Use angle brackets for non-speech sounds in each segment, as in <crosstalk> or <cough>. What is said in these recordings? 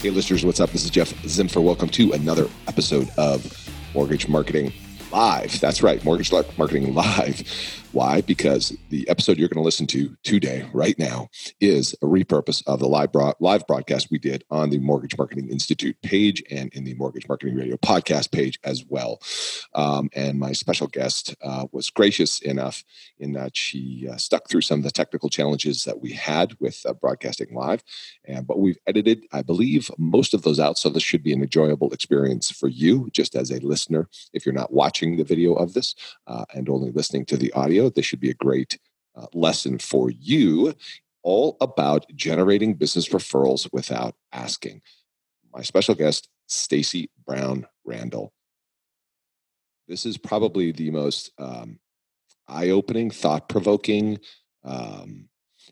Hey, listeners, what's up? This is Jeff Zimfer. Welcome to another episode of Mortgage Marketing Live. That's right, Mortgage Marketing Live. Why? Because the episode you're going to listen to today, right now, is a repurpose of the live, live broadcast we did on the Mortgage Marketing Institute page and in the Mortgage Marketing Radio podcast page as well. Um, and my special guest uh, was gracious enough in that she uh, stuck through some of the technical challenges that we had with uh, broadcasting live. And but we've edited, I believe, most of those out, so this should be an enjoyable experience for you, just as a listener. If you're not watching the video of this uh, and only listening to the audio this should be a great uh, lesson for you, all about generating business referrals without asking. My special guest, Stacy Brown Randall. This is probably the most um, eye-opening, thought-provoking, um,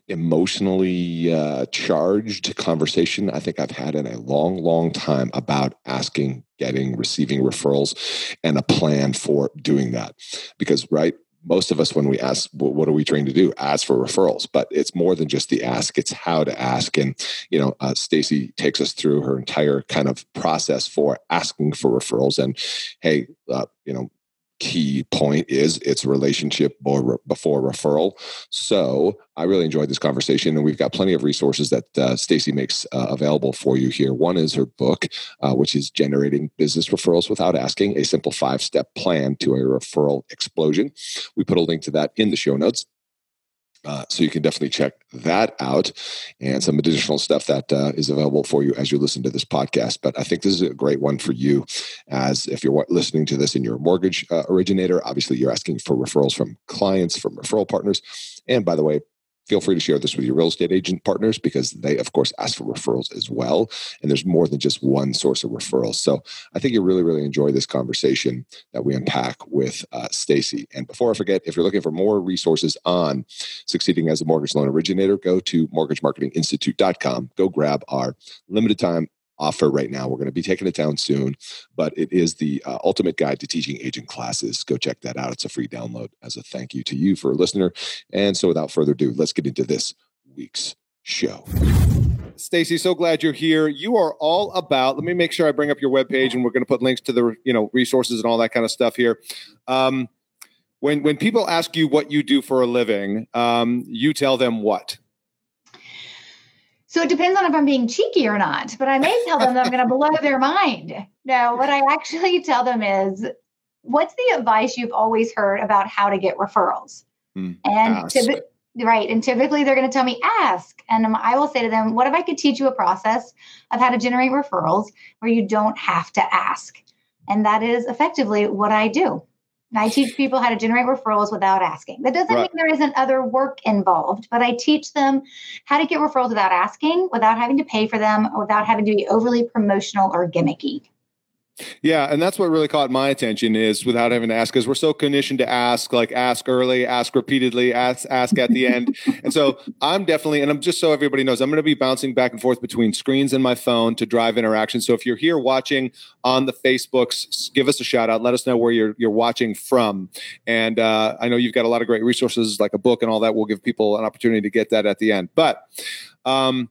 emotionally uh, charged conversation I think I've had in a long, long time about asking, getting, receiving referrals, and a plan for doing that. Because, right, most of us when we ask what are we trained to do? ask for referrals but it's more than just the ask it's how to ask. And you know uh, stacy takes us through her entire kind of process for asking for referrals and hey uh, you know key point is it's relationship before referral. So I really enjoyed this conversation, and we've got plenty of resources that uh, Stacy makes uh, available for you here. One is her book, uh, which is generating business referrals without asking: a simple five-step plan to a referral explosion. We put a link to that in the show notes. Uh, so you can definitely check that out and some additional stuff that uh, is available for you as you listen to this podcast. But I think this is a great one for you as if you're listening to this in your mortgage uh, originator, obviously you're asking for referrals from clients, from referral partners. And by the way, feel free to share this with your real estate agent partners because they, of course, ask for referrals as well. And there's more than just one source of referrals. So I think you really, really enjoy this conversation that we unpack with uh, Stacy. And before I forget, if you're looking for more resources on succeeding as a mortgage loan originator, go to mortgagemarketinginstitute.com. Go grab our limited time offer right now. We're going to be taking it down soon, but it is the uh, ultimate guide to teaching agent classes. Go check that out. It's a free download as a thank you to you for a listener. And so without further ado, let's get into this week's show. Stacy, so glad you're here. You are all about. Let me make sure I bring up your webpage, and we're going to put links to the you know resources and all that kind of stuff here. Um, when when people ask you what you do for a living, um, you tell them what. So it depends on if I'm being cheeky or not, but I may tell them that I'm going to blow their mind. No, what I actually tell them is what's the advice you've always heard about how to get referrals? Mm, and typ- right, and typically they're going to tell me ask, and I will say to them, what if I could teach you a process of how to generate referrals where you don't have to ask? And that is effectively what I do. I teach people how to generate referrals without asking. That doesn't right. mean there isn't other work involved, but I teach them how to get referrals without asking, without having to pay for them, without having to be overly promotional or gimmicky. Yeah, and that's what really caught my attention is without having to ask, because we're so conditioned to ask, like ask early, ask repeatedly, ask ask at the end. <laughs> and so I'm definitely, and I'm just so everybody knows, I'm going to be bouncing back and forth between screens and my phone to drive interaction. So if you're here watching on the Facebooks, give us a shout out. Let us know where you're you're watching from. And uh, I know you've got a lot of great resources like a book and all that. We'll give people an opportunity to get that at the end. But um,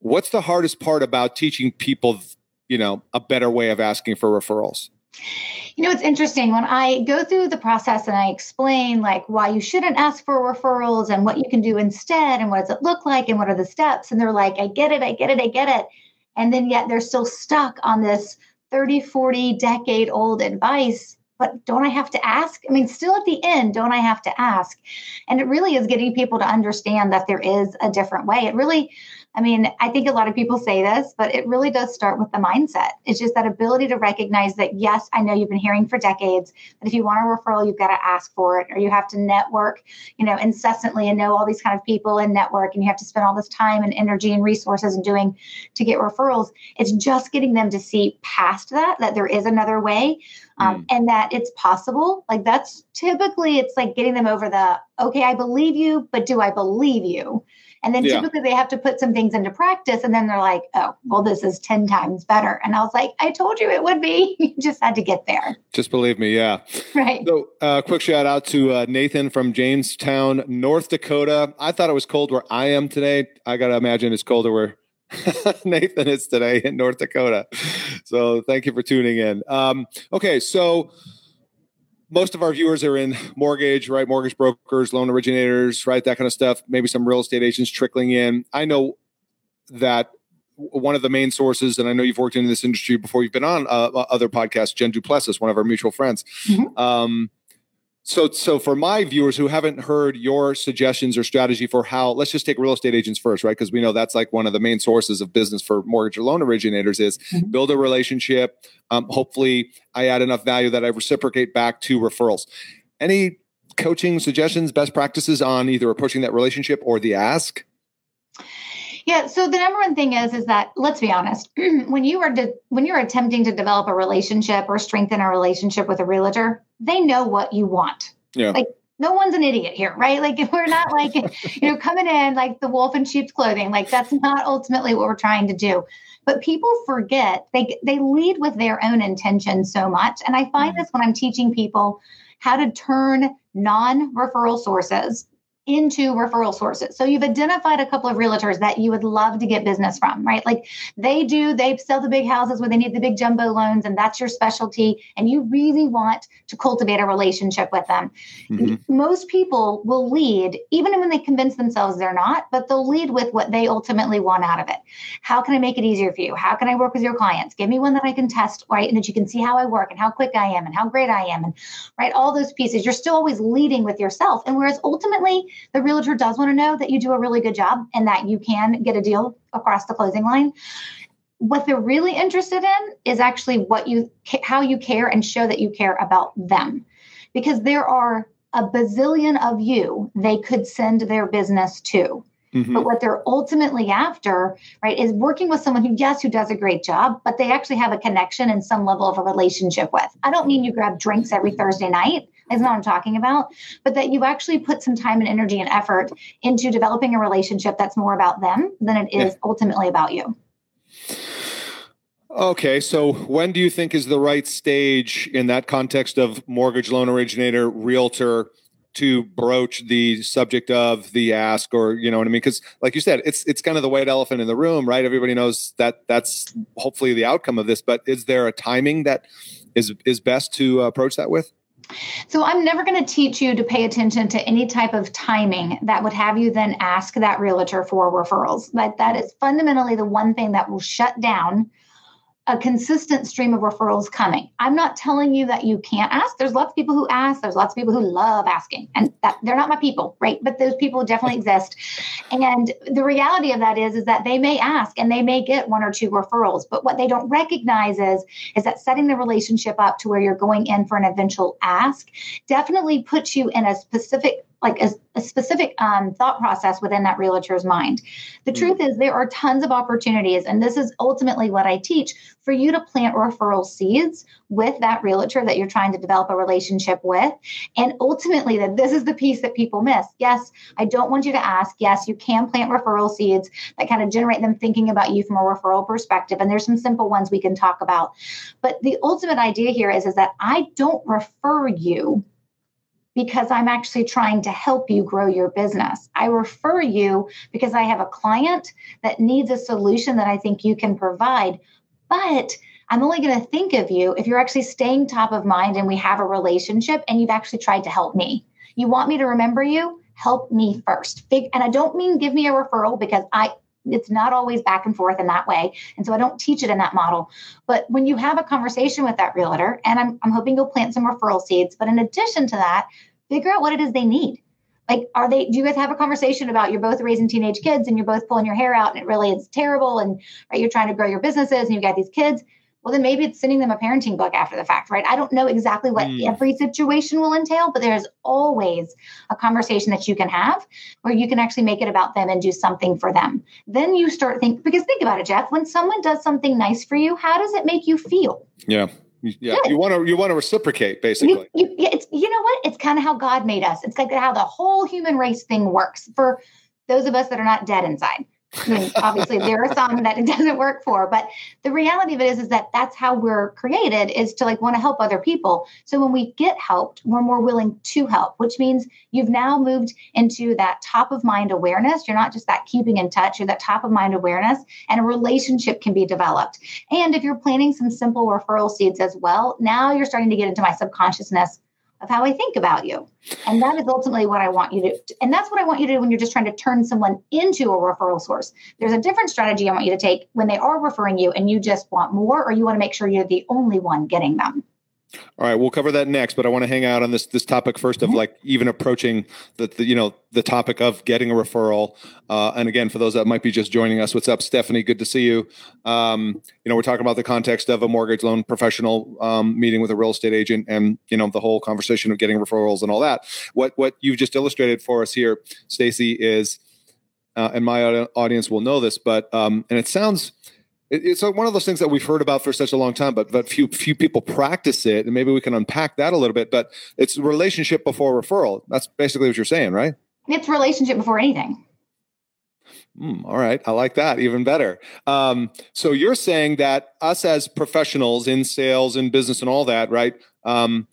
what's the hardest part about teaching people you know a better way of asking for referrals? You know it's interesting. When i go through the process and i explain like why you shouldn't ask for referrals and what you can do instead and what does it look like and what are the steps and they're like i get it i get it i get it. And then yet they're still stuck on this 30 40 decade old advice but don't I have to ask? I mean, still at the end, don't I have to ask? And it really is getting people to understand that there is a different way. It really, I mean, I think a lot of people say this, but it really does start with the mindset. It's just that ability to recognize that, yes, I know you've been hearing for decades, but if you want a referral, you've got to ask for it, or you have to network, you know, incessantly and know all these kind of people and network, and you have to spend all this time and energy and resources and doing to get referrals. It's just getting them to see past that, that there is another way. Um, mm. and that it's possible. Like that's typically it's like getting them over the okay, I believe you, but do I believe you? And then yeah. typically they have to put some things into practice and then they're like, oh, well, this is 10 times better. And I was like, I told you it would be. <laughs> you just had to get there. Just believe me. Yeah. Right. So, uh, quick shout out to uh, Nathan from Jamestown, North Dakota. I thought it was cold where I am today. I got to imagine it's colder where <laughs> Nathan is today in North Dakota. So, thank you for tuning in. Um, okay. So, most of our viewers are in mortgage, right? Mortgage brokers, loan originators, right? That kind of stuff. Maybe some real estate agents trickling in. I know that one of the main sources, and I know you've worked in this industry before. You've been on uh, other podcasts. Jen Du Plessis, one of our mutual friends. Mm-hmm. Um, so, so for my viewers who haven't heard your suggestions or strategy for how, let's just take real estate agents first, right? Because we know that's like one of the main sources of business for mortgage or loan originators is mm-hmm. build a relationship. Um, hopefully, I add enough value that I reciprocate back to referrals. Any coaching suggestions, best practices on either approaching that relationship or the ask? Yeah. So the number one thing is, is that let's be honest, <clears throat> when you are de- when you're attempting to develop a relationship or strengthen a relationship with a realtor, they know what you want. Yeah. Like no one's an idiot here, right? Like if we're not like <laughs> you know coming in like the wolf in sheep's clothing. Like that's not ultimately what we're trying to do. But people forget they they lead with their own intention so much, and I find mm-hmm. this when I'm teaching people how to turn non-referral sources into referral sources. So you've identified a couple of realtors that you would love to get business from, right? Like they do, they sell the big houses where they need the big jumbo loans, and that's your specialty. And you really want to cultivate a relationship with them. Mm-hmm. Most people will lead, even when they convince themselves they're not, but they'll lead with what they ultimately want out of it. How can I make it easier for you? How can I work with your clients? Give me one that I can test, right? And that you can see how I work and how quick I am and how great I am, and right, all those pieces. You're still always leading with yourself. And whereas ultimately, the realtor does want to know that you do a really good job and that you can get a deal across the closing line what they're really interested in is actually what you how you care and show that you care about them because there are a bazillion of you they could send their business to Mm-hmm. But what they're ultimately after, right, is working with someone who, yes, who does a great job, but they actually have a connection and some level of a relationship with. I don't mean you grab drinks every Thursday night. That's not what I'm talking about, but that you actually put some time and energy and effort into developing a relationship that's more about them than it is yeah. ultimately about you. Okay, so when do you think is the right stage in that context of mortgage loan originator, realtor? to broach the subject of the ask or you know what i mean because like you said it's it's kind of the white elephant in the room right everybody knows that that's hopefully the outcome of this but is there a timing that is is best to approach that with so I'm never going to teach you to pay attention to any type of timing that would have you then ask that realtor for referrals. Like that is fundamentally the one thing that will shut down a consistent stream of referrals coming. I'm not telling you that you can't ask. There's lots of people who ask. There's lots of people who love asking, and that they're not my people, right? But those people definitely exist. And the reality of that is, is that they may ask and they may get one or two referrals, but what they don't recognize is, is that setting the relationship up to where you're going in for an eventual ask definitely puts you in a specific like a, a specific um, thought process within that realtor's mind. The mm truth is, there are tons of opportunities, and this is ultimately what I teach for you to plant referral seeds with that realtor that you're trying to develop a relationship with. And ultimately, that this is the piece that people miss. Yes, I don't want you to ask. Yes, you can plant referral seeds that kind of generate them thinking about you from a referral perspective. And there's some simple ones we can talk about. But the ultimate idea here is, is that I don't refer you because I'm actually trying to help you grow your business. I refer you because I have a client that needs a solution that I think you can provide. But I'm only going to think of you if you're actually staying top of mind and we have a relationship and you've actually tried to help me. You want me to remember you? Help me first. And I don't mean give me a referral because I it's not always back and forth in that way. And so I don't teach it in that model. But when you have a conversation with that realtor, and I'm, I'm hoping you'll plant some referral seeds, but in addition to that, figure out what it is they need. Like, are they, do you guys have a conversation about you're both raising teenage kids and you're both pulling your hair out and it really is terrible and right, you're trying to grow your businesses and you've got these kids? Well then maybe it's sending them a parenting book after the fact right? I don't know exactly what mm. every situation will entail but there's always a conversation that you can have where you can actually make it about them and do something for them. Then you start think because think about it jeff when someone does something nice for you how does it make you feel? Yeah. Yeah Good. you want to you want to reciprocate basically. you, you, it's, you know what? It's kind of how god made us. It's like how the whole human race thing works for those of us that are not dead inside I mean, obviously there are some that it doesn't work for, but the reality of it is, is that that's how we're created is to like want to help other people. So when we get helped, we're more willing to help, which means you've now moved into that top of mind awareness. You're not just that keeping in touch, you're that top of mind awareness and a relationship can be developed. And if you're planting some simple referral seeds as well, now you're starting to get into my subconsciousness of how I think about you. And that is ultimately what I want you to and that's what I want you to do when you're just trying to turn someone into a referral source. There's a different strategy I want you to take when they are referring you and you just want more or you want to make sure you're the only one getting them. All right, we'll cover that next, but I want to hang out on this this topic first of mm-hmm. like even approaching the, the you know the topic of getting a referral. Uh, and again, for those that might be just joining us, what's up, Stephanie? Good to see you. Um, you know, we're talking about the context of a mortgage loan professional um, meeting with a real estate agent, and you know the whole conversation of getting referrals and all that. What what you've just illustrated for us here, Stacy, is, uh, and my audience will know this, but um, and it sounds it's one of those things that we've heard about for such a long time, but but few few people practice it, and maybe we can unpack that a little bit. But it's relationship before referral. That's basically what you're saying, right? It's relationship before anything. Mm, all right, I like that even better. Um, so you're saying that us as professionals in sales and business and all that, right? Um,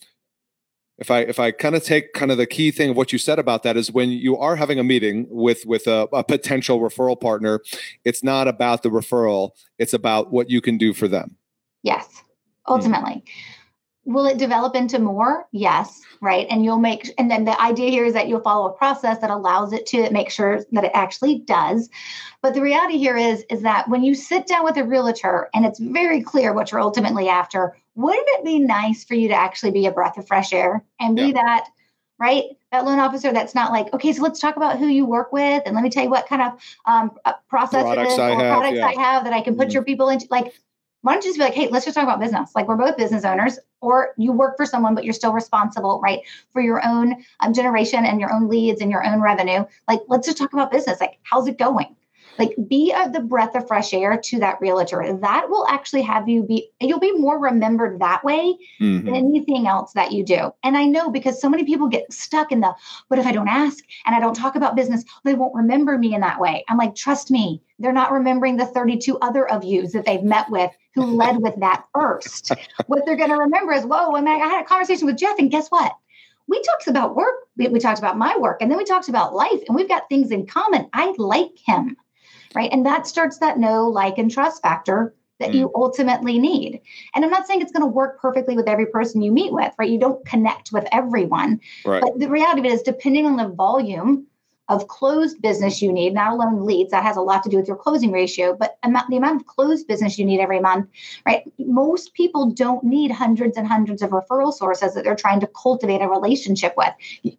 if I if I kind of take kind of the key thing of what you said about that is when you are having a meeting with with a, a potential referral partner, it's not about the referral; it's about what you can do for them. Yes, ultimately. Mm. Will it develop into more? Yes, right. And you'll make, and then the idea here is that you'll follow a process that allows it to make sure that it actually does. But the reality here is, is that when you sit down with a realtor and it's very clear what you're ultimately after, wouldn't it be nice for you to actually be a breath of fresh air and be yeah. that, right? That loan officer that's not like, okay, so let's talk about who you work with and let me tell you what kind of um, uh, processes products or have, products yeah. I have that I can put mm-hmm. your people into. Like, why don't you just be like, hey, let's just talk about business? Like we're both business owners, or you work for someone, but you're still responsible, right, for your own um, generation and your own leads and your own revenue. Like, let's just talk about business. Like, how's it going? Like, be of the breath of fresh air to that realtor. That will actually have you be, you'll be more remembered that way mm-hmm. than anything else that you do. And I know because so many people get stuck in the, but if I don't ask and I don't talk about business, they won't remember me in that way. I'm like, trust me, they're not remembering the 32 other of yous that they've met with who <laughs> led with that first. what they're going to remember is, whoa, I, I had a conversation with Jeff, and guess what? We talked about work. We talked about my work, and then we talked about life, and we've got things in common. I like him, right? And that starts that know, like, and trust factor that mm. you ultimately need. And I'm not saying it's going to work perfectly with every person you meet with, right? You don't connect with everyone. Right. But the reality of it is, depending on the volume of closed business you need, not alone leads. That has a lot to do with your closing ratio, but amount, the amount of closed business you need every month, right? Most people don't need hundreds and hundreds of referral sources that they're trying to cultivate a relationship with.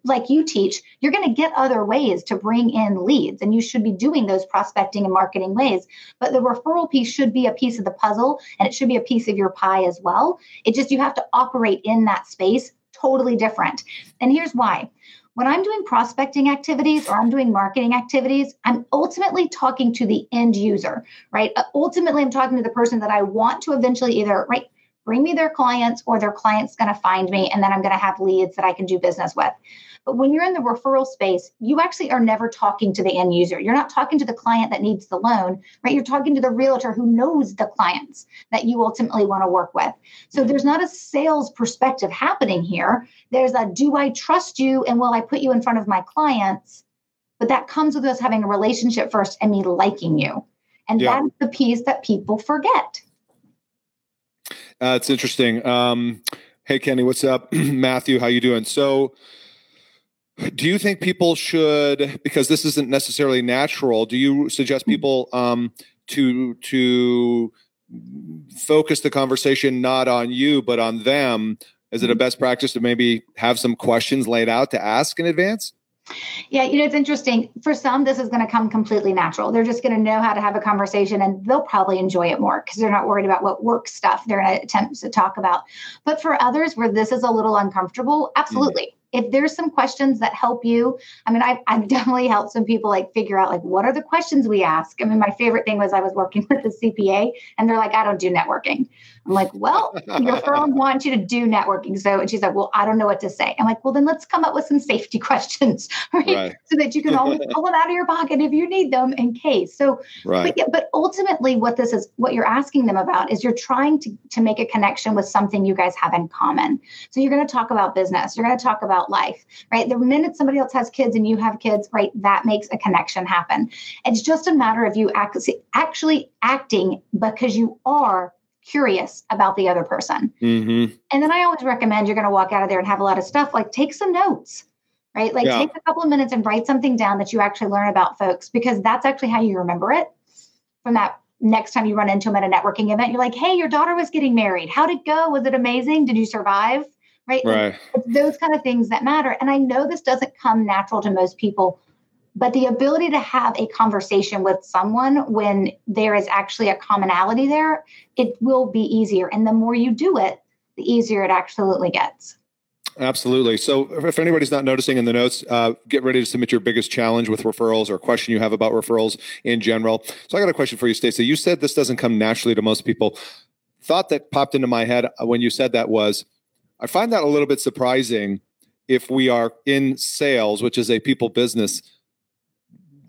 Like you teach, you're going to get other ways to bring in leads, and you should be doing those prospecting and marketing ways. But the referral piece should be a piece of the puzzle, and it should be a piece of your pie as well. It just, you have to operate in that space totally different. And here's why when I'm doing prospecting activities or I'm doing marketing activities, I'm ultimately talking to the end user, right? Uh, ultimately, I'm talking to the person that I want to eventually either, right, bring me their clients or their client's going to find me and then I'm going to have leads that I can do business with. But when you're in the referral space, you actually are never talking to the end user. You're not talking to the client that needs the loan, right? You're talking to the realtor who knows the clients that you ultimately want to work with. So mm-hmm. there's not a sales perspective happening here. There's a do I trust you and will I put you in front of my clients? But that comes with us having a relationship first and me liking you. And yeah. that's the piece that people forget. Uh, it's interesting. Um, hey, Kenny, what's up? <clears throat> Matthew, how you doing? So do you think people should, because this isn't necessarily natural, do you suggest mm-hmm. people um, to to focus the conversation not on you but on them? Is it a mm-hmm. best practice to maybe have some questions laid out to ask in advance? Yeah, you know, it's interesting. For some, this is going to come completely natural. They're just going to know how to have a conversation and they'll probably enjoy it more because they're not worried about what work stuff they're going to attempt to talk about. But for others, where this is a little uncomfortable, absolutely. Mm-hmm if there's some questions that help you i mean I've, I've <laughs> definitely helped some people like figure out like what are the questions we ask i mean my favorite thing was i was working <laughs> with a cpa and they're like i don't do networking i'm like well your firm <laughs> wants you to do networking so and she's like well i don't know what to say i'm like well then let's come up with some safety <laughs> questions right, right. so that you can always <laughs> pull them out of your pocket if you need them in case so right. but, yeah, but ultimately what this is what you're asking them about is you're trying to, to make a connection with something you guys have in common so you're going to talk about business you're going to talk about about life, right? The minute somebody else has kids and you have kids, right, that makes a connection happen. It's just a matter of you actually acting because you are curious about the other person. Mm-hmm. And then I always recommend you're going to walk out of there and have a lot of stuff like take some notes, right? Like yeah. take a couple of minutes and write something down that you actually learn about folks because that's actually how you remember it from that next time you run into them at a networking event. You're like, hey, your daughter was getting married. How'd it go? Was it amazing? Did you survive? right? Right. It's those kind of things that matter. And I know this doesn't come natural to most people, but the ability to have a conversation with someone when there is actually a commonality there, it will be easier. And the more you do it, the easier it absolutely gets. Absolutely. So, if anybody's not noticing in the notes, uh, get ready to submit your biggest challenge with referrals or question you have about referrals in general. So, I got a question for you, Stacy. You said this doesn't come naturally to most people. Thought that popped into my head when you said that was I find that a little bit surprising if we are in sales, which is a people business.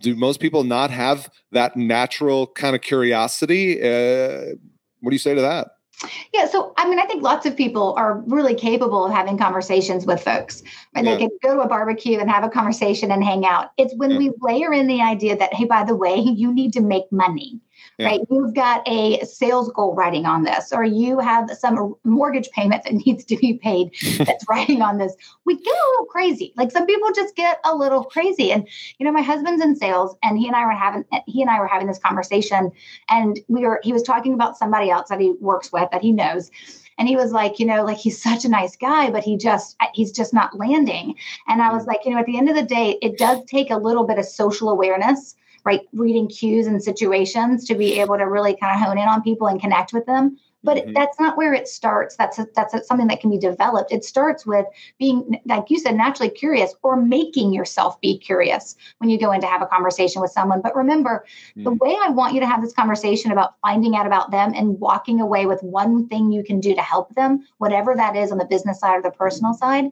Do most people not have that natural kind of curiosity? Uh, what do you say to that? Yeah, so I mean, I think lots of people are really capable of having conversations with folks. And yeah. they can go to a barbecue and have a conversation and hang out. It's when yeah. we layer in the idea that, hey, by the way, you need to make money yeah. right? You've got a sales goal writing on this, or you have some mortgage payment that <laughs> needs to be paid <laughs> that's writing on this. We get a little crazy. Like some people just get a little crazy. And you know, my husband's in sales, and he and I were having he and I were having this conversation, and we were he was talking about somebody else that he works with that he knows and he was like you know like he's such a nice guy but he just he's just not landing and i was mm. like you know at the end of the day it does take a little bit of social awareness right reading cues and situations to be able to really kind of hone in on people and connect with them but mm-hmm. that's not where it starts that's a, that's a, something that can be developed it starts with being like you said naturally curious or making yourself be curious when you go in to have a conversation with someone but remember mm-hmm. the mm. way i want you to have this conversation about finding out about them and walking away with one thing you can do to help them whatever that is on the business side or the personal side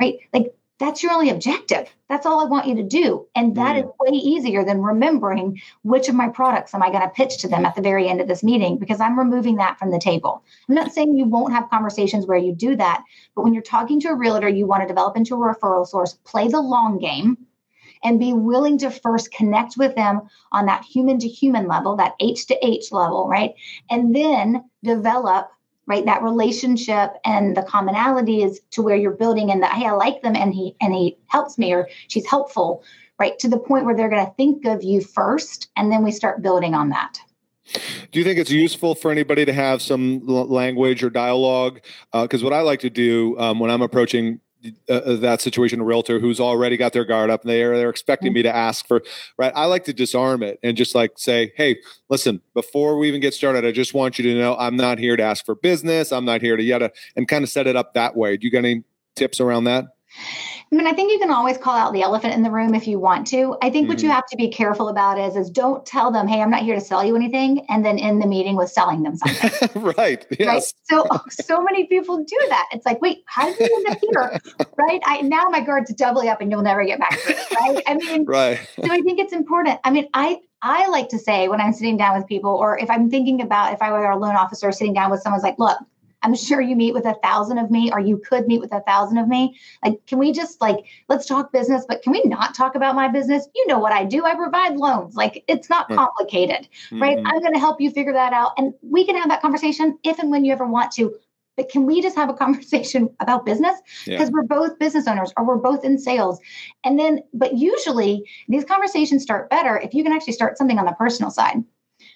right like that's your only objective. That's all I want you to do. And that mm. is way easier than remembering which of my products am I going to pitch to them at the very end of this meeting because I'm removing that from the table. I'm not saying you won't have conversations where you do that, but when you're talking to a realtor, you want to develop into a referral source, play the long game and be willing to first connect with them on that human to human level, that H to H level, right? And then develop right? That relationship and the commonality is to where you're building and that hey i like them and he and he helps me or she's helpful right? To the point where they're going to think of you first and then we start building on that. Do you think it's useful for anybody to have some language or dialogue? Because uh, what I like to do um, when I'm approaching uh, uh, that situation a realtor who's already got their guard up and they're they're expecting mm-hmm. me to ask for right? I like to disarm it and just like say hey listen before we even get started i just want you to know i'm not here to ask for business i'm not here to yada and kind of set it up that way. Do you got any tips around that I mean, I think you can always call out the elephant in the room if you want to. I think mm-hmm. what you mm-hmm. have to be careful about is, is don't tell them, "Hey, I'm not here to sell you anything," and then end the meeting with selling them something. <laughs> right. Yes. Right. So, <laughs> so many people do that. It's like, wait, how did you end up here? <laughs> right. I now my guard's doubly up, and you'll never get back to it. Right. I mean, right. So I think it's important. I mean, I I like to say when I'm sitting down with people, or if I'm thinking about if I were a loan officer sitting down with someone's like, look, I'm sure you meet with a thousand of me, or you could meet with a thousand of me. Like, can we just like, let's talk business, but can we not talk about my business? You know what I do. I provide loans. Like, it's not complicated, mm-hmm. right? I'm going to help you figure that out. And we can have that conversation if and when you ever want to. But can we just have a <laughs> conversation about business? Because yeah. we're both business owners or we're both in sales. And then, but usually these conversations start better if you can actually start something on the personal side.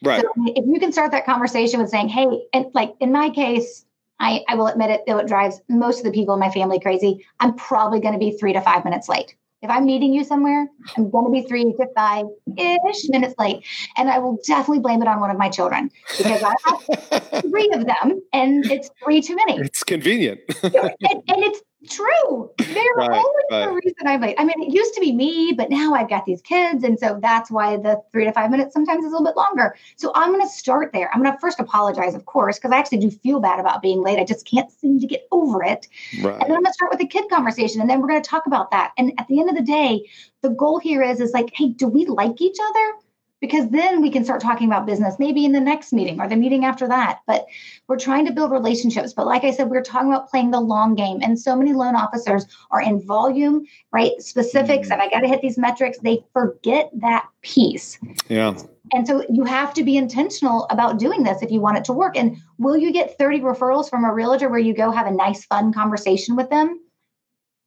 Right. So if you can start that conversation with saying, hey, and like in my case, I, I will admit it, though it drives most of the people in my family crazy. I'm probably going to be three to five minutes late. If I'm meeting you somewhere, I'm going to be three to five ish minutes late. And I will definitely blame it on one of my children because I have <laughs> three of them and it's three too many. It's convenient. <laughs> and, and, it's true. They're right, always right. the reason I'm late. I mean, it used to be me, but now I've got these kids. And so that's why the three to five minutes sometimes is a little bit longer. So I'm going to start there. I'm going to first apologize, of course, because I actually do feel bad about being late. I just can't seem to get over it. Right. And then I'm going to start with the kid conversation. And then we're going to talk about that. And at the end of the day, the goal here is, is like, hey, do we like each other? Because then we can start talking about business maybe in the next meeting or the meeting after that. But we're trying to build relationships. But like I said, we're talking about playing the long game. And so many loan officers are in volume, right? Specifics, mm-hmm. and I got to hit these metrics. They forget that piece. Yeah. And so you have to be intentional about doing this if you want it to work. And will you get 30 referrals from a realtor where you go have a nice, fun conversation with them?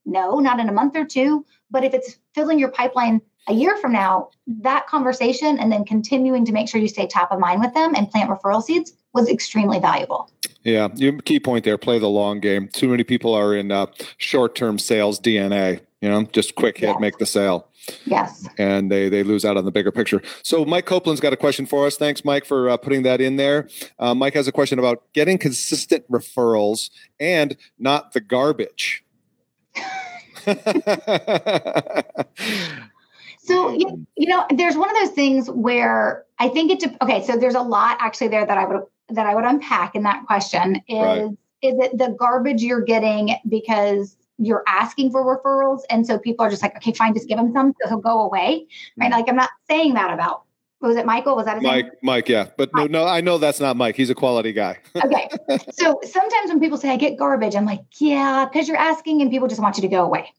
No, not in a month or two. But if it's filling your pipeline a year from now, that conversation and then continuing to make sure you stay top of mind with them and plant referral seeds was extremely valuable. Yeah, your key point there: play the long game. Too many people are in uh, short-term sales DNA. You know, just quick hit, yes. make the sale. Yes. And they they lose out on the bigger picture. So Mike Copeland's got a question for us. Thanks, Mike, for uh, putting that in there. Uh, Mike has a question about getting consistent referrals and not the garbage. <laughs> <laughs> <laughs> So you, you know, there's one of those things where I think it. Okay, so there's a lot actually there that I would that I would unpack in that question. Is right. is it the garbage you're getting because you're asking for referrals, and so people are just like, okay, fine, just give him some, so he'll go away, right? Mm. Like I'm not saying that about was it Michael? Was that his Mike? Name? Mike, yeah, but no, no, I know that's not Mike. He's a quality guy. <laughs> okay, so sometimes when people say I get garbage, I'm like, yeah, because you're asking, and people just want you to go away.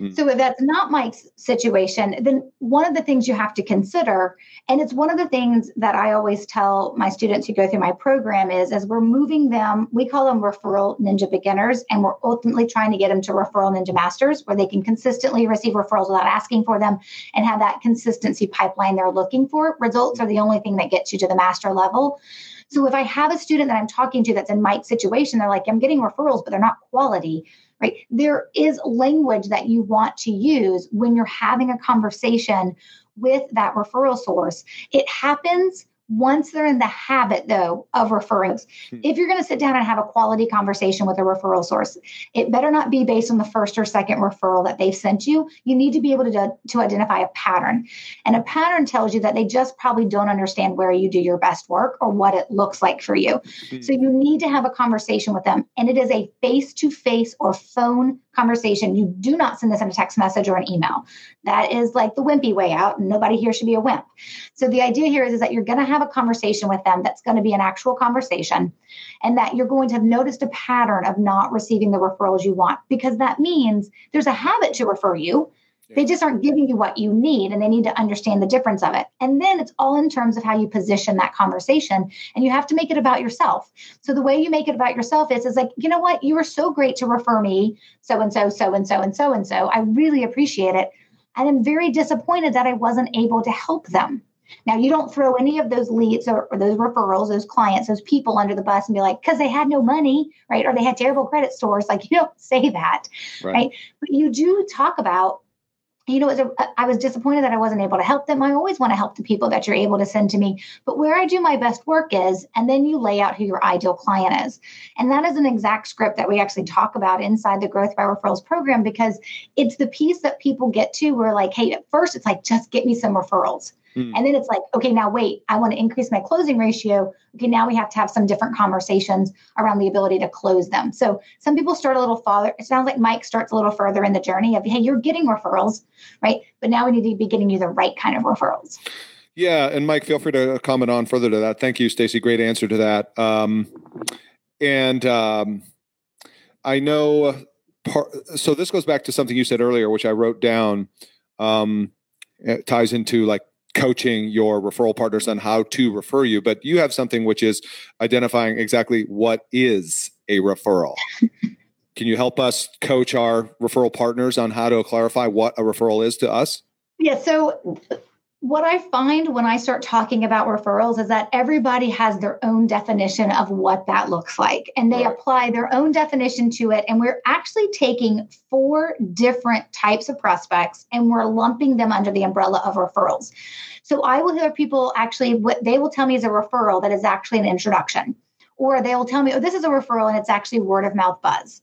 Mm. So if that's not Mike's situation, then one of the things you have to consider, and it's one of the things that I always tell my students who go through my program is as we're moving them, we call them referral ninja beginners, and we're ultimately trying to get them to referral ninja masters where they can consistently receive referrals without asking for them and have that consistency pipeline they're looking for. Results are the only thing that gets you to the master level. So if I have a student that I'm talking to that's in Mike's situation, they're like, I'm getting referrals, but they're not quality right? There is language that you want to use when you're having a conversation with that referral source. It happens once they're in the habit, though, of referrals, hmm. if you're going to sit down and have a quality conversation with a referral source, it better not be based on the first or second referral that they've sent you. You need to be able to, to identify a pattern. And a pattern tells you that they just probably don't understand where you do your best work or what it looks like for you. Hmm. So you need to have a conversation with them. And it is a face to face or phone conversation. You do not send this in a text message or an email. That is like the wimpy way out. And nobody here should be a wimp. So the idea here is, is that you're going to have a conversation with them that's going to be an actual conversation and that you're going to have noticed a pattern of not receiving the referrals you want because that means there's a habit to refer you they just aren't giving you what you need and they need to understand the difference of it. And then it's all in terms of how you position that conversation and you have to make it about yourself. So the way you make it about yourself is is like, you know what? You were so great to refer me so and so so and so and so and so. I really appreciate it. And I'm very disappointed that I wasn't able to help them. Now, you don't throw any of those leads or, or, those referrals, those clients, those people under the bus and be like, because they had no money, right? Or they had terrible credit scores. Like, <laughs> you don't say that, right. right? But you do talk about you know, a, I was disappointed that I wasn't able to help them. I always want to help the people that you're able to send to me. But where I do my best work is, and then you lay out who your ideal client is. And that is an exact script that we actually talk about inside the Growth by Referrals program because it's the piece that people get to where, like, hey, at first it's like, just get me some referrals. Mm. And then it's like, okay, now wait, I want to increase my closing ratio. Okay, now we have to have some different conversations around the ability to close them. So some people start a little farther. It sounds like Mike starts a little further in the journey of, hey, you're getting referrals, right? But now we need to be getting you the right kind of referrals. Yeah, and Mike, feel free to comment on further to that. Thank you, Stacy. Great answer to that. Um, and um, I know part. So this goes back to something you said earlier, which I wrote down. Um, it ties into like coaching your referral partners on how to refer you, but you have something which is identifying exactly what is a referral. <laughs> Can you help us coach our referral partners on how to clarify what a referral is to us? Yeah. So, what I find when I start talking about referrals is that everybody has their own definition of what that looks like, and they right. apply their own definition to it. And we're actually taking four different types of prospects and we're lumping them under the umbrella of referrals. So I will hear people actually, what they will tell me is a referral that is actually an introduction, or they will tell me, oh, this is a referral and it's actually word of mouth buzz.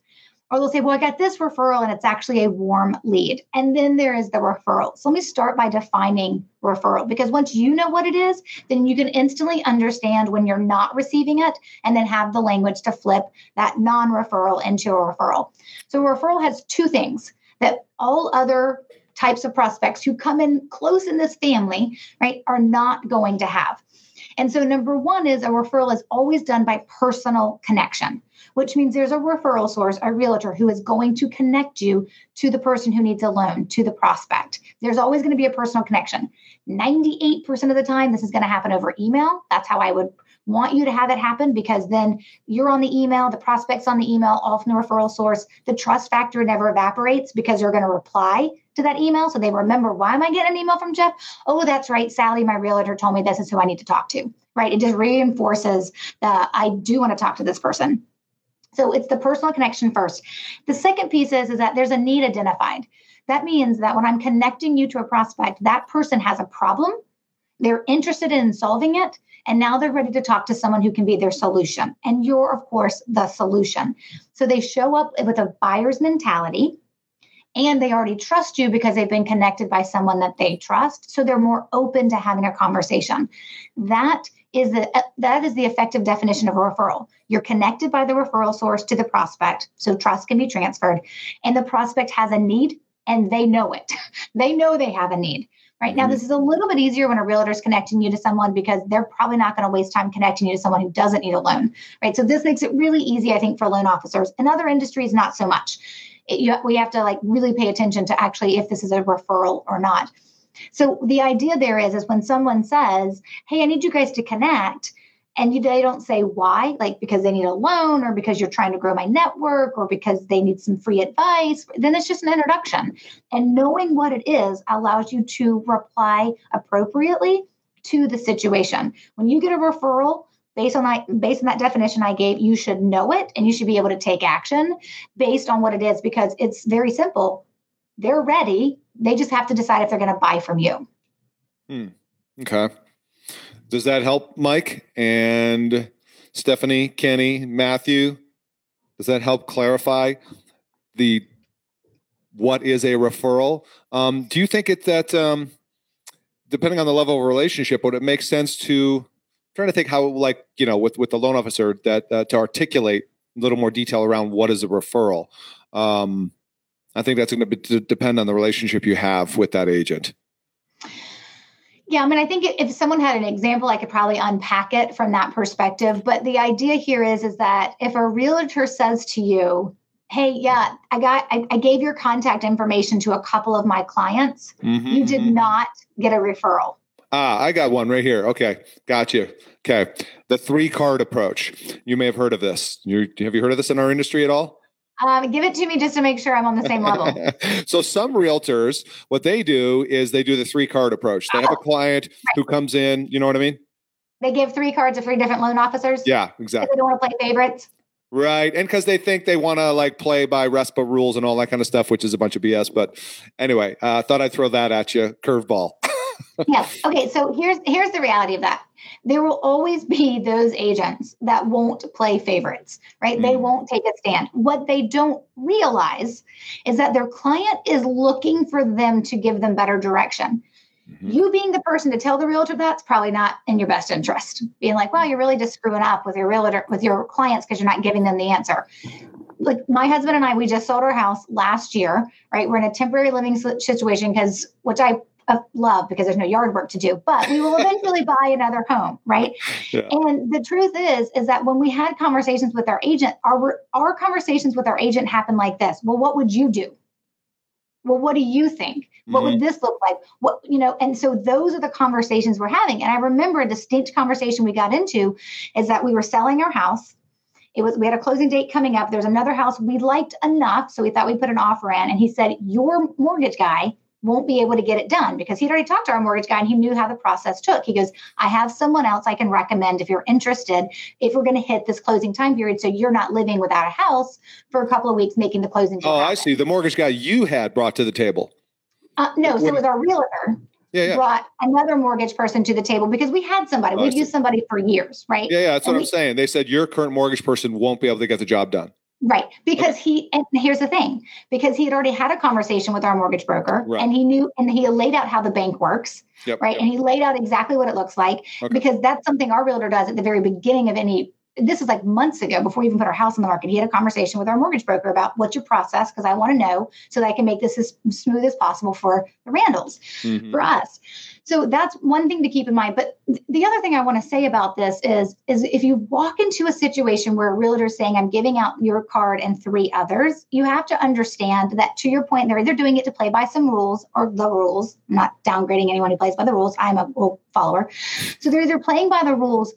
Or they'll say, well, I got this referral and it's actually a warm lead. And then there is the referral. So let me start by defining referral because once you know what it is, then you can instantly understand when you're not receiving it and then have the language to flip that non referral into a referral. So a referral has two things that all other types of prospects who come in close in this family, right, are not going to have. And so, number one is a referral is always done by personal connection, which means there's a referral source, a realtor who is going to connect you to the person who needs a loan, to the prospect. There's always going to be a personal connection. 98% of the time, this is going to happen over email. That's how I would want you to have it happen because then you're on the email, the prospect's on the email, from the referral source. The trust factor never evaporates because you're going to reply to that email. So they remember, why am I getting an email from Jeff? Oh, that's right. Sally, my realtor, told me this is who I need to talk to. Right. It just reinforces that I do want to talk to this person. So it's the personal connection first. The second piece is, is that there's a need identified. That means that when I'm connecting you to a prospect, that person has a problem. They're interested in solving it. And now they're ready to talk to someone who can be their solution. And you're, of course, the solution. So they show up with a buyer's mentality and they already trust you because they've been connected by someone that they trust. So they're more open to having a conversation. That is the that is the effective definition of a referral. You're connected by the referral source to the prospect. So trust can be transferred. And the prospect has a need and they know it. <laughs> They know they have a need. Right now mm-hmm. this is a little bit easier when a realtor is connecting you to someone because they're probably not going to waste time connecting you to someone who doesn't need a loan. Right? So this makes it really easy i think for loan officers. In other industries not so much it, you, we have to like really pay attention to actually if this is a referral or not. So the idea there is is when someone says, "Hey, I need you guys to connect," and you, they don't say why, like because they need a loan or because you're trying to grow my network or because they need some free advice, then it's just an introduction. And knowing what it is allows you to reply appropriately to the situation. When you get a referral, based on that based on that definition i gave you should know it and you should be able to take action based on what it is because it's very simple. They're ready. They just have to decide if they're going to buy from you. Hmm. okay. Does that help mike? And stephanie kenny matthew does that help clarify the what is a referral? Um, do you think it that um, depending on the level of relationship would it make sense to trying to think how like you know with with the loan officer that uh, to articulate a little more detail around what is a referral um, i think that's going to depend on the relationship you have with that agent yeah, I mean, I think if someone had an example, I could probably unpack it from that perspective. But the idea here is, is that if a realtor says to you, "Hey, yeah, I got, I, I gave your contact information to a couple of my clients. Mm-hmm, you did mm-hmm. not get a referral." Ah, I got one right here. Okay, got you. Okay, the three card approach. You may have heard of this. You have you heard of this in our industry at all? Um, give it to me just to make sure I'm on the same level. <laughs> so some realtors, what they do is they do the three card approach. They have a client right. who comes in. You know what I mean? They give three cards to three different loan officers. Yeah, exactly. They don't want to play favorites. Right. And because they think they want to like play by RESPA rules and all that kind of stuff, which is a bunch of BS. But anyway, I uh, thought I'd throw that at you. Curveball. <laughs> yeah. Okay. So here's here's the reality of that. There will always be those agents that won't play favorites, right? Mm. They won't take a stand. What they don't realize is that their client is looking for them to give them better direction. Mm-hmm. You being the person to tell the realtor that's probably not in your best interest. Being like, well, you're really just screwing up with your realtor, with your clients because you're not giving them the answer. Like my husband and I, we just sold our house last year, right? We're in a temporary living situation because, which I love because there's no yard work to do, but we will <laughs> eventually buy another home, right? Yeah. And the truth is, is that when we had conversations with our agent, our our conversations with our agent happened like this. Well, what would you do? Well, what do you think? What mm-hmm. would this look like? What, you know, and so those are the conversations we're having. And I remember a distinct conversation we got into is that we were selling our house. It was we had a closing date coming up. There's another house we liked enough, so we thought we'd put an offer in. And he said, Your mortgage guy won't be able to get it done because he'd already talked to our mortgage guy and he knew how the process took. He goes, I have someone else I can recommend if you're interested, if we're going to hit this closing time period. So you're not living without a house for a couple of weeks making the closing. Oh, happen. I see. The mortgage guy you had brought to the table. Uh, no, so it was our realtor. Yeah, yeah. brought another mortgage person to the table because we had somebody. Oh, We've used somebody for years, right? Yeah, yeah, that's and what we, I'm saying. They said your current mortgage person won't be able to get the job done. Right. Because he, and here's the thing because he had already had a conversation with our mortgage broker right. and he knew, and he laid out how the bank works. Yep, right. Yep. And he laid out exactly what it looks like okay. because that's something our realtor does at the very beginning of any this is like months ago before we even put our house on the market. He had a conversation with our mortgage broker about what's your process because I want to know so that I can make this as smooth as possible for the Randalls, mm-hmm. for us. So that's one thing to keep in mind. But the other thing I want to say about this is, is if you walk into a situation where a realtor is saying, I'm giving out your card and three others, you have to understand that to your point, they're either doing it to play by some rules or the rules, I'm not downgrading anyone who plays by the rules. I'm a rule follower. So they're either playing by the rules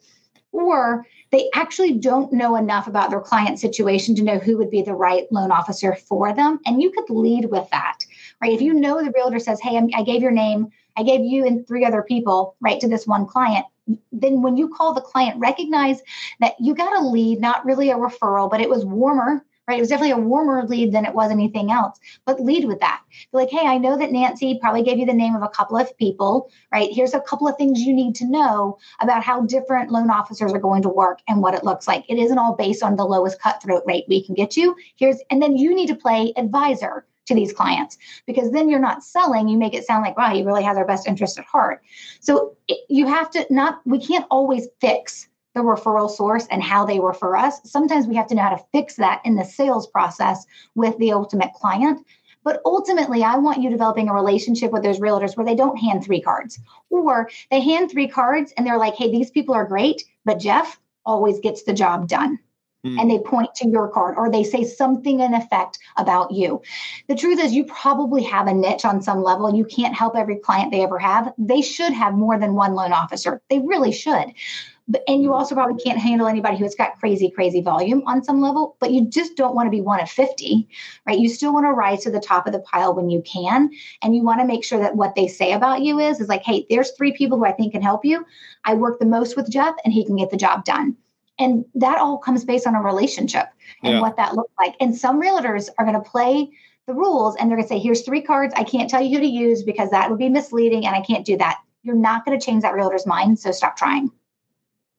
or they actually don't know enough about their client situation to know who would be the right loan officer for them. And you could lead with that, right? If you know the realtor says, Hey, I gave your name I gave you and three other people, right, to this one client. Then when you call the client, recognize that you got a lead, not really a referral, but it was warmer, right? It was definitely a warmer lead than it was anything else. But lead with that. Be like, hey, I know that Nancy probably gave you the name of a couple of people, right? Here's a couple of things you need to know about how different loan officers are going to work and what it looks like. It isn't all based on the lowest cutthroat rate we can get you. Here's, and then you need to play advisor to these clients. Because then you're not selling you make it sound like wow he really has our best interest at heart. So you have to not we can't always fix the referral source and how they refer us. Sometimes we have to know how to fix that in the sales process with the ultimate client. But ultimately, I want you developing a relationship with those realtors where they don't hand three cards. Or they hand three cards and they're like, hey, these people are great, but Jeff always gets the job done mm. and they point to your card or they say something in effect about you. The truth is, you probably have a niche on some level. You can't help every client they ever have. They should have more than one loan officer. They really should. But, and you hmm. also probably can't handle anybody who's got crazy, crazy volume on some level, but you just don't want to be one of 50, right? You still want to rise to the top of the pile when you can. And you want to make sure that what they say about you is, is like, hey, there's three people who I think can help you. I work the most with Jeff and he can get the job done. And that all comes based on a relationship and yeah. what that looks like. And some realtors are going to play the rules and they're going to say, here's three cards. I can't tell you who to use because that would be misleading and I can't do that. You're not going to change that realtor's mind. So stop trying.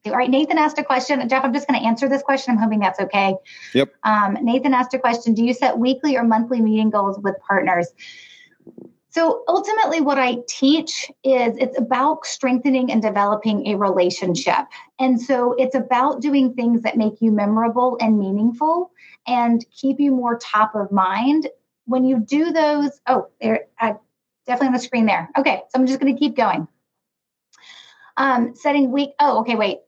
All right, Nathan asked a question. Jeff, I'm just going to answer this question. I'm hoping that's okay. Yep. Um, Nathan asked a question Do you set weekly or monthly meeting goals with partners? So ultimately, what I teach is it's about strengthening and developing a relationship. And so it's about doing things that make you memorable and meaningful and keep you more top of mind. When you do those, oh, there, uh, definitely on the screen there. Okay, so I'm just going to keep going. Um, setting week. Oh, okay, wait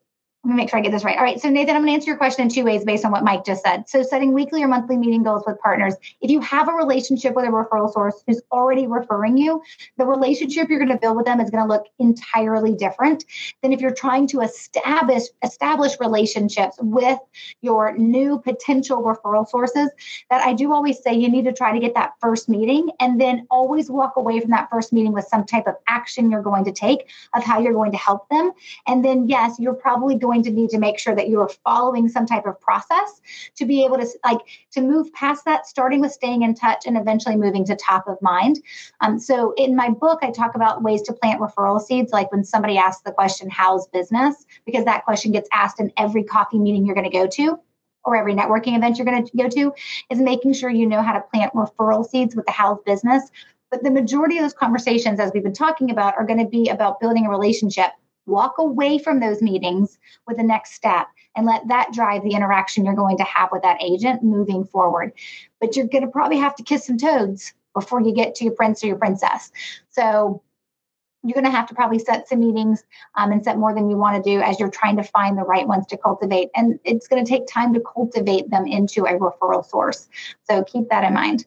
let me make sure I get this right. All right. So, Nathan, I'm going to answer your question in two ways based on what Mike just said. So, setting weekly or monthly meeting goals with partners. If you have a relationship with a referral source who's already referring you, the relationship you're going to build with them is going to look entirely different than if you're trying to establish establish relationships with your new potential referral sources. That I do always say you need to try to get that first meeting and then always walk away from that first meeting with some type of action you're going to take of how you're going to help them. And then, yes, you're probably going going to need to make sure that you are following some type of process to be able to like to move past that, starting with staying in touch and eventually moving to top of mind. Um, so in my book, I talk about ways to plant referral seeds, like when somebody asks the question, "How's business?" because that question gets asked in every coffee meeting you're going to go to or every networking event you're going to go to is making sure you know how to plant referral seeds with the house business. But the majority of those conversations, as we've been talking about, are going to be about building a relationship. Walk away from those meetings with the next step and let that drive the interaction you're going to have with that agent moving forward. But you're going to probably have to kiss some toads before you get to your prince or your princess. So you're going to have to probably set some meetings um, and set more than you want to do as you're trying to find the right ones to cultivate. And it's going to take time to cultivate them into a referral source. So keep that in mind.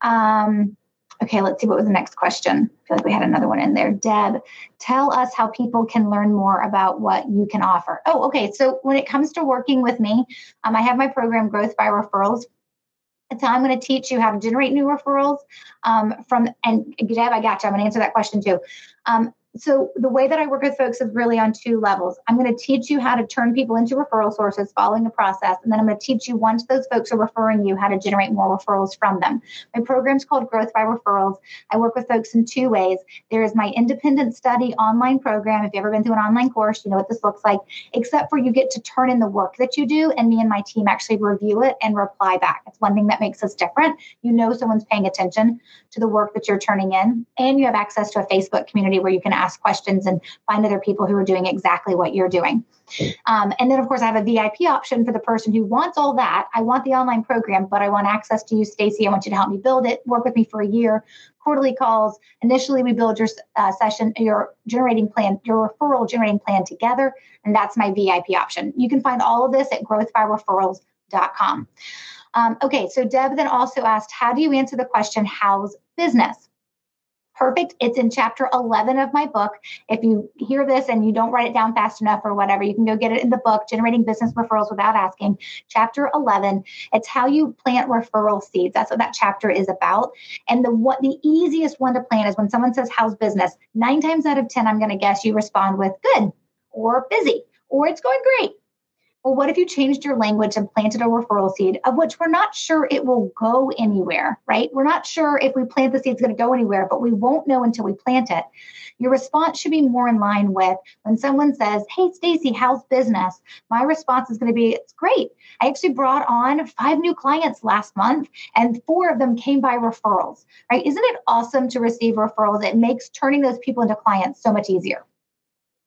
Um, okay, let's see what was the next question. I feel like we had another one in there. Deb, tell us how people can learn more about what you can offer. Oh, okay. So when it comes to working with me, um, I have my program Growth by Referrals. So I'm going to teach you how to generate new referrals um, from, and Deb, I got you. I'm going to answer that question too. Um, so the way that I work with folks is really on two levels. I'm going to teach you how to turn people into referral sources following a process, and then I'm going to teach you once those folks are referring you how to generate more referrals from them. My program's called Growth by Referrals. I work with folks in two ways. There is my independent study online program. If you've ever been through an online course, you know what this looks like, except for you get to turn in the work that you do, and me and my team actually review it and reply back. It's one thing that makes us different. You know someone's paying attention to the work that you're turning in, and you have access to a Facebook community where you can ask questions and find other people who are doing exactly what you're doing. Um, and then, of course, I have a VIP option for the person who wants all that. I want the online program, but I want access to you, Stacy. I want you to help me build it. Work with me for a year. Quarterly calls. Initially, we build your uh, session, your generating plan, your referral generating plan together, and that's my VIP option. You can find all of this at growthbyreferrals.com. Um, okay, so Deb then also asked, how do you answer the question, how's business? Perfect. It's in chapter 11 of my book. If you hear this and you don't write it down fast enough or whatever, you can go get it in the book, Generating Business Referrals Without Asking, chapter 11. It's how you plant referral seeds. That's what that chapter is about. And the what the easiest one to plant is when someone says, How's business? Nine times out of 10, I'm going to guess you respond with good or busy or it's going great well, what if you changed your language and planted a referral seed of which we're not sure it will go anywhere, right? We're not sure if we plant the seed it's going to go anywhere, but we won't know until we plant it. Your response should be more in line with when someone says, Hey, Stacy, how's business? My response is going to be, It's great. I actually brought on five new clients last month, and four of them came by referrals, right? Isn't it awesome to receive referrals? It makes turning those people into clients so much easier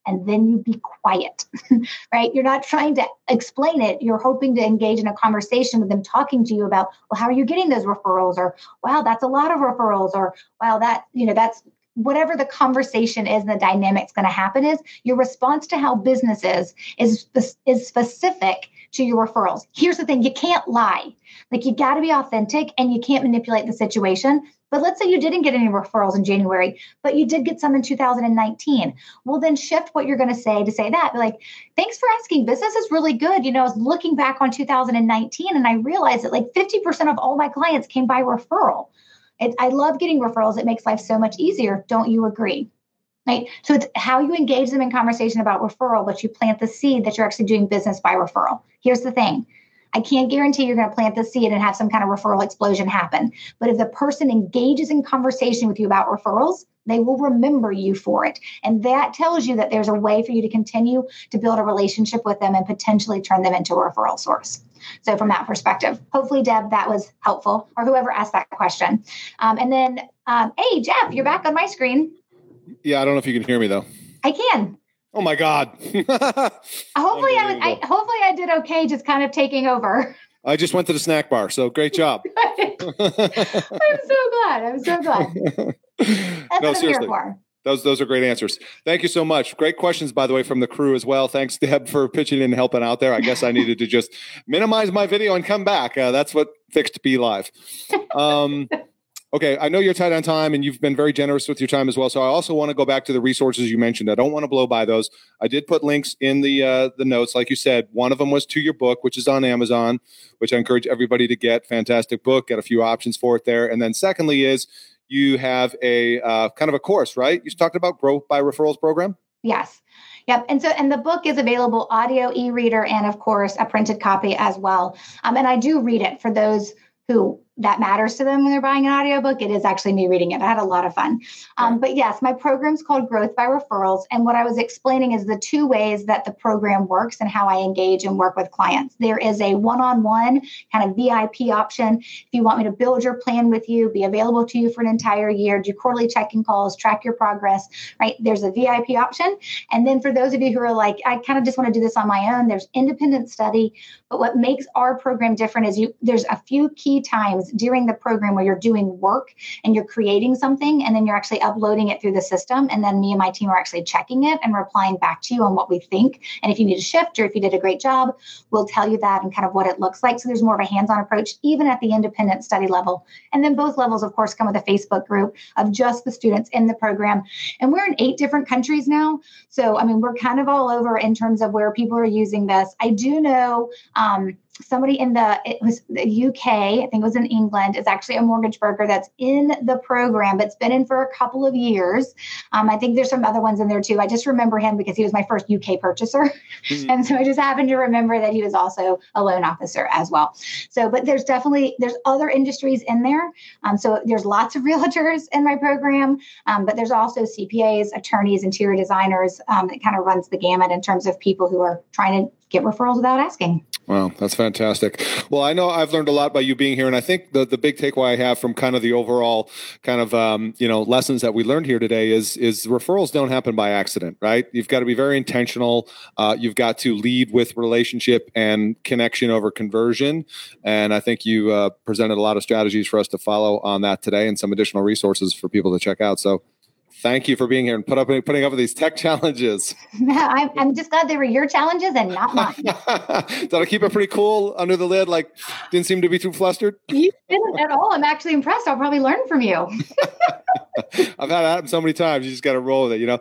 and then you be quiet, <laughs> right? You're not trying to explain it. You're hoping to engage in a conversation with them, talking to you about, well, how are you getting those referrals? Or, wow, that's a lot of referrals. Or, wow, that, you know, that's whatever the conversation is and the dynamic's going to happen is your response to how business is is, is specific to your referrals. Here's the thing you can't lie. Like you got to be authentic and you can't manipulate the situation but let's say you didn't get any referrals in January, but you did get some in 2019. Well, then shift what you're going to say to say that. Be like, thanks for asking. Business is really good. You know, I was looking back on 2019 and I realized that like 50% of all my clients came by referral. It, I love getting referrals. It makes life so much easier. Don't you agree? Right. So it's how you engage them in conversation about referral, but you plant the seed that you're actually doing business by referral. Here's the thing I can't guarantee you're going to plant the seed and have some kind of referral explosion happen. But if the person engages in conversation with you about referrals, they will remember you for it. And that tells you that there's a way for you to continue to build a relationship with them and potentially turn them into a referral source. So, from that perspective, hopefully, Deb, that was helpful, or whoever asked that question. Um, and then, um, hey, Jeff, you're back on my screen. Yeah, I don't know if you can hear me though. I can. Oh my God. <laughs> hopefully I I, hopefully I did okay just kind of taking over. I just went to the snack bar, so great job. <laughs> I'm so glad. I'm so glad. <laughs> That's no, what I'm here for. Those those are great answers. Thank you so much. Great questions, by the way, from the crew as well. Thanks, Deb, for pitching in and helping out there. I guess I needed to just minimize my video and come back. Uh, that's what fixed BeLive. Um, Okay, I know you're tight on time and you've been very generous with your time as well. So I also want to go back to the resources you mentioned. I don't want to blow by those. I did put links in the uh, the notes, like you said. One of them was to your book, which is on Amazon, which I encourage everybody to get. Fantastic book. Got a few options for it there. And then secondly is you have a uh, kind of a course, right? You talked about growth by referrals program. Yes. Yep. And so, and the book is available audio, e reader, and of course, a printed copy as well. Um, and I do read it for those who that matters to them when they're buying an audiobook, it is actually me reading it. I had a lot of fun. Um, but yes, my program's called Growth by Referrals. And what I was explaining is the two ways that the program works and how I engage and work with clients. There is a one on one kind of VIP option. If you want me to build your plan with you, be available to you for an entire year, do quarterly check-in calls, track your progress, right? There's a VIP option. And then for those of you who are like, I kind of just want to do this on my own, there's independent study. But what makes our program different is you there's a few key times during the program where you're doing work and you're creating something and then you're actually uploading it through the system. And then me and my team are actually checking it and replying back to you on what we think. And if you need a shift or if you did a great job, we'll tell you that and kind of what it looks like. So there's more of a hands on approach, even at the independent study level. And then both levels, of course, come with a Facebook group of just the students in the program. And we're in eight different countries now. So, I mean, we're kind of all over in terms of where people are using this. I do know. Um, somebody in the it was the UK, I think it was in England, is actually a mortgage broker that's in the program, but it's been in for a couple of years. Um, I think there's some other ones in there too. I just remember him because he was my first UK purchaser, mm-hmm. and so I just happened to remember that he was also a loan officer as well. So, but there's definitely there's other industries in there. Um, so there's lots of <laughs> realtors in my program, um, but there's also CPAs, attorneys, interior designers. Um, it kind of runs the gamut in terms of people who are trying to get referrals without asking. Wow, that's fantastic. Well, I know I've learned a lot by you being here, and I think the the big takeaway I have from kind of the overall kind of um, you know lessons that we learned here today is is referrals don't happen by accident, right? You've got to be very intentional. Uh, you've got to lead with relationship and connection over conversion, and I think you uh, presented a lot of strategies for us to follow on that today, and some additional resources for people to check out. So Thank you for being here and put up putting up with these tech challenges. <laughs> I'm, I'm just glad they were your challenges and not mine. <laughs> Did I keep it pretty cool under the lid? Like, didn't seem to be too flustered. <laughs> You didn't at all. I'm actually impressed. I'll probably learn from you. I've had it happen so many times. You just got to roll with it. You know,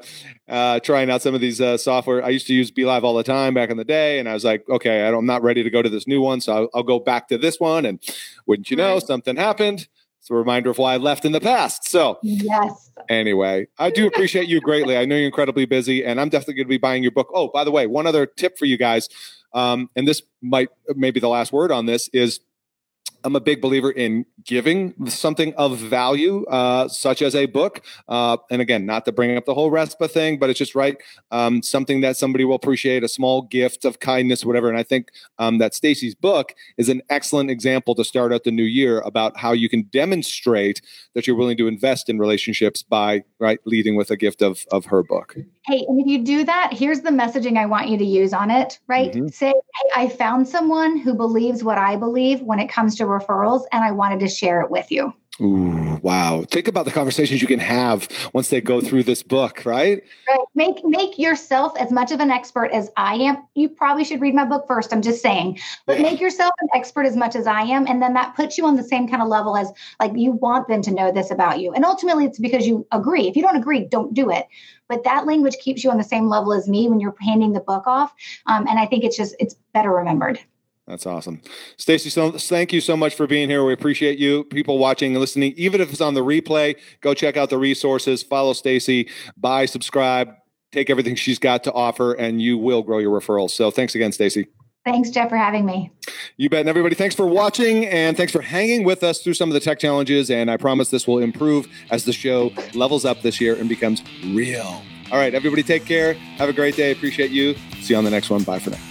uh, trying out some of these uh, software. I used to use BeLive all the time back in the day, and I was like, okay, I'm not ready to go to this new one, so I'll, I'll go back to this one. And wouldn't you know, something happened it's a reminder of why I left in the past. So, yes. Anyway, I do appreciate you greatly. I know you're incredibly busy, and I'm definitely going to be buying your book. Oh, by the way, one other tip for you guys, um, and this might maybe the last word on this is I'm a big believer in giving something of value, uh, such as a book. Uh, and again, not to bring up the whole RESPA thing, but it's just right. Um, something that somebody will appreciate, a small gift of kindness, whatever. And I think um, that Stacy's book is an excellent example to start out the new year about how you can demonstrate that you're willing to invest in relationships by right leading with a gift of of her book. Hey, and if you do that, here's the messaging I want you to use on it. Right? Mm-hmm. Say, hey, I found someone who believes what I believe when it comes to referrals, and I wanted to share it with you. Ooh, wow. Think about the conversations you can have once they go through this book, right? Right. Make make yourself as much of an expert as I am. You probably should read my book first. I'm just saying. But yeah. make yourself an expert as much as I am. And then that puts you on the same kind of level as like you want them to know this about you. And ultimately it's because you agree. If you don't agree, don't do it. But that language keeps you on the same level as me when you're handing the book off. Um, and I think it's just it's better remembered. That's awesome. Stacy, so thank you so much for being here. We appreciate you, people watching and listening. Even if it's on the replay, go check out the resources, follow Stacy, buy, subscribe, take everything she's got to offer, and you will grow your referrals. So thanks again, Stacy. Thanks, Jeff, for having me. You bet. And everybody, thanks for watching and thanks for hanging with us through some of the tech challenges. And I promise this will improve as the show levels up this year and becomes real. All right, everybody, take care. Have a great day. Appreciate you. See you on the next one. Bye for now.